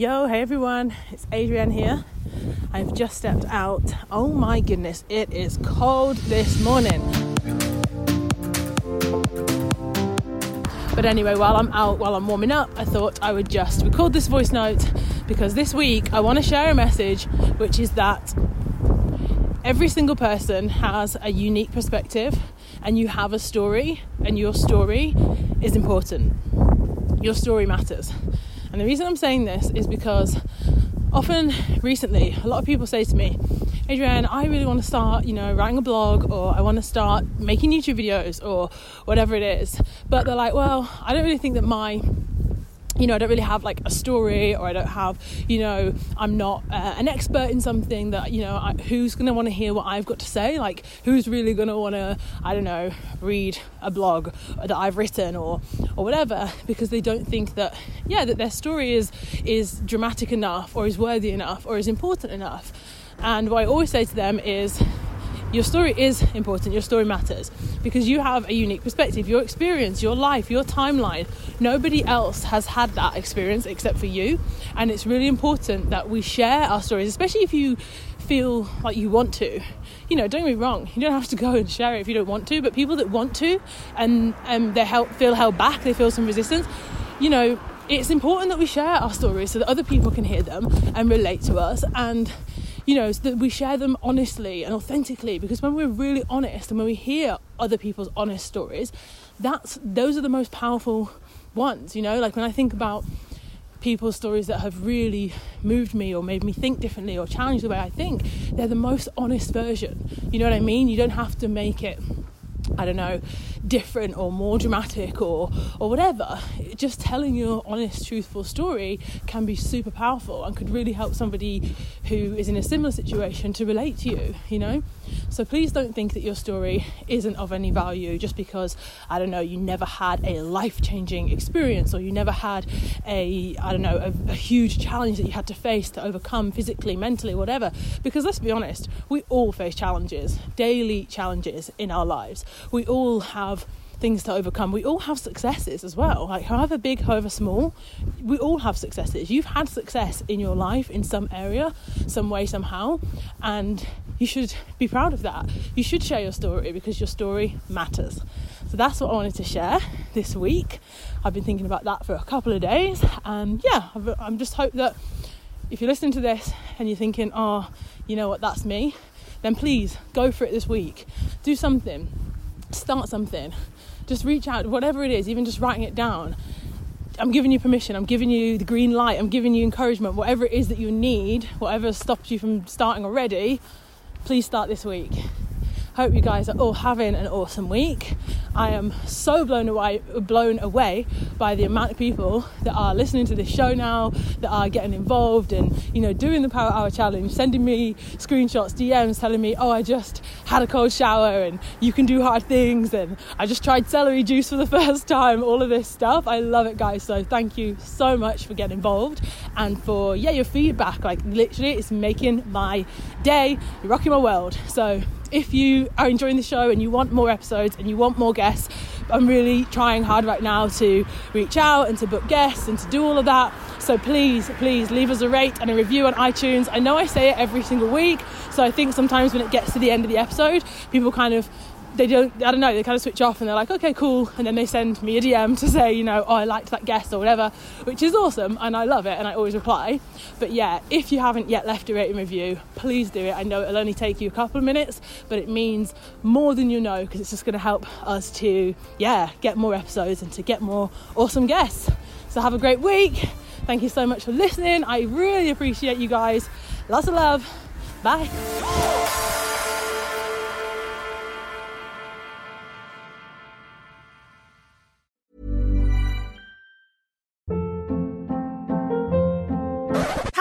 Yo, hey everyone, it's Adrienne here. I've just stepped out. Oh my goodness, it is cold this morning. But anyway, while I'm out, while I'm warming up, I thought I would just record this voice note because this week I want to share a message which is that every single person has a unique perspective and you have a story, and your story is important. Your story matters. And the reason I'm saying this is because often recently, a lot of people say to me, Adrienne, I really want to start, you know, writing a blog or I want to start making YouTube videos or whatever it is. But they're like, well, I don't really think that my you know, I don't really have like a story, or I don't have, you know, I'm not uh, an expert in something that, you know, I, who's going to want to hear what I've got to say? Like, who's really going to want to, I don't know, read a blog that I've written or, or whatever, because they don't think that, yeah, that their story is is dramatic enough, or is worthy enough, or is important enough. And what I always say to them is, your story is important, your story matters because you have a unique perspective, your experience, your life, your timeline. Nobody else has had that experience except for you, and it's really important that we share our stories, especially if you feel like you want to. You know, don't get me wrong, you don't have to go and share it if you don't want to, but people that want to and um, they help, feel held back, they feel some resistance, you know, it's important that we share our stories so that other people can hear them and relate to us and you know, so that we share them honestly and authentically. Because when we're really honest and when we hear other people's honest stories, that's those are the most powerful ones. You know, like when I think about people's stories that have really moved me or made me think differently or challenged the way I think, they're the most honest version. You know what I mean? You don't have to make it I don't know, different or more dramatic or or whatever. Just telling your honest, truthful story can be super powerful and could really help somebody who is in a similar situation to relate to you, you know? So please don't think that your story isn't of any value just because I don't know, you never had a life-changing experience or you never had a I don't know, a, a huge challenge that you had to face to overcome physically, mentally, whatever. Because let's be honest, we all face challenges, daily challenges in our lives we all have things to overcome. We all have successes as well. Like, however big, however small, we all have successes. You've had success in your life in some area, some way, somehow, and you should be proud of that. You should share your story because your story matters. So, that's what I wanted to share this week. I've been thinking about that for a couple of days, and yeah, I'm just hope that if you're listening to this and you're thinking, oh, you know what, that's me, then please go for it this week. Do something start something. Just reach out, whatever it is, even just writing it down. I'm giving you permission, I'm giving you the green light, I'm giving you encouragement, whatever it is that you need, whatever stops you from starting already, please start this week. Hope you guys are all having an awesome week. I am so blown away, blown away by the amount of people that are listening to this show now, that are getting involved and you know doing the Power Hour challenge, sending me screenshots, DMs, telling me, "Oh, I just had a cold shower and you can do hard things," and I just tried celery juice for the first time. All of this stuff, I love it, guys. So thank you so much for getting involved and for yeah your feedback. Like literally, it's making my day. You're rocking my world. So if you are enjoying the show and you want more episodes and you want more guests, I'm really trying hard right now to reach out and to book guests and to do all of that. So please, please leave us a rate and a review on iTunes. I know I say it every single week, so I think sometimes when it gets to the end of the episode, people kind of they don't I don't know they kind of switch off and they're like okay cool and then they send me a DM to say you know oh I liked that guest or whatever which is awesome and I love it and I always reply. But yeah if you haven't yet left a rating review please do it. I know it'll only take you a couple of minutes but it means more than you know because it's just going to help us to yeah get more episodes and to get more awesome guests. So have a great week. Thank you so much for listening. I really appreciate you guys. Lots of love. Bye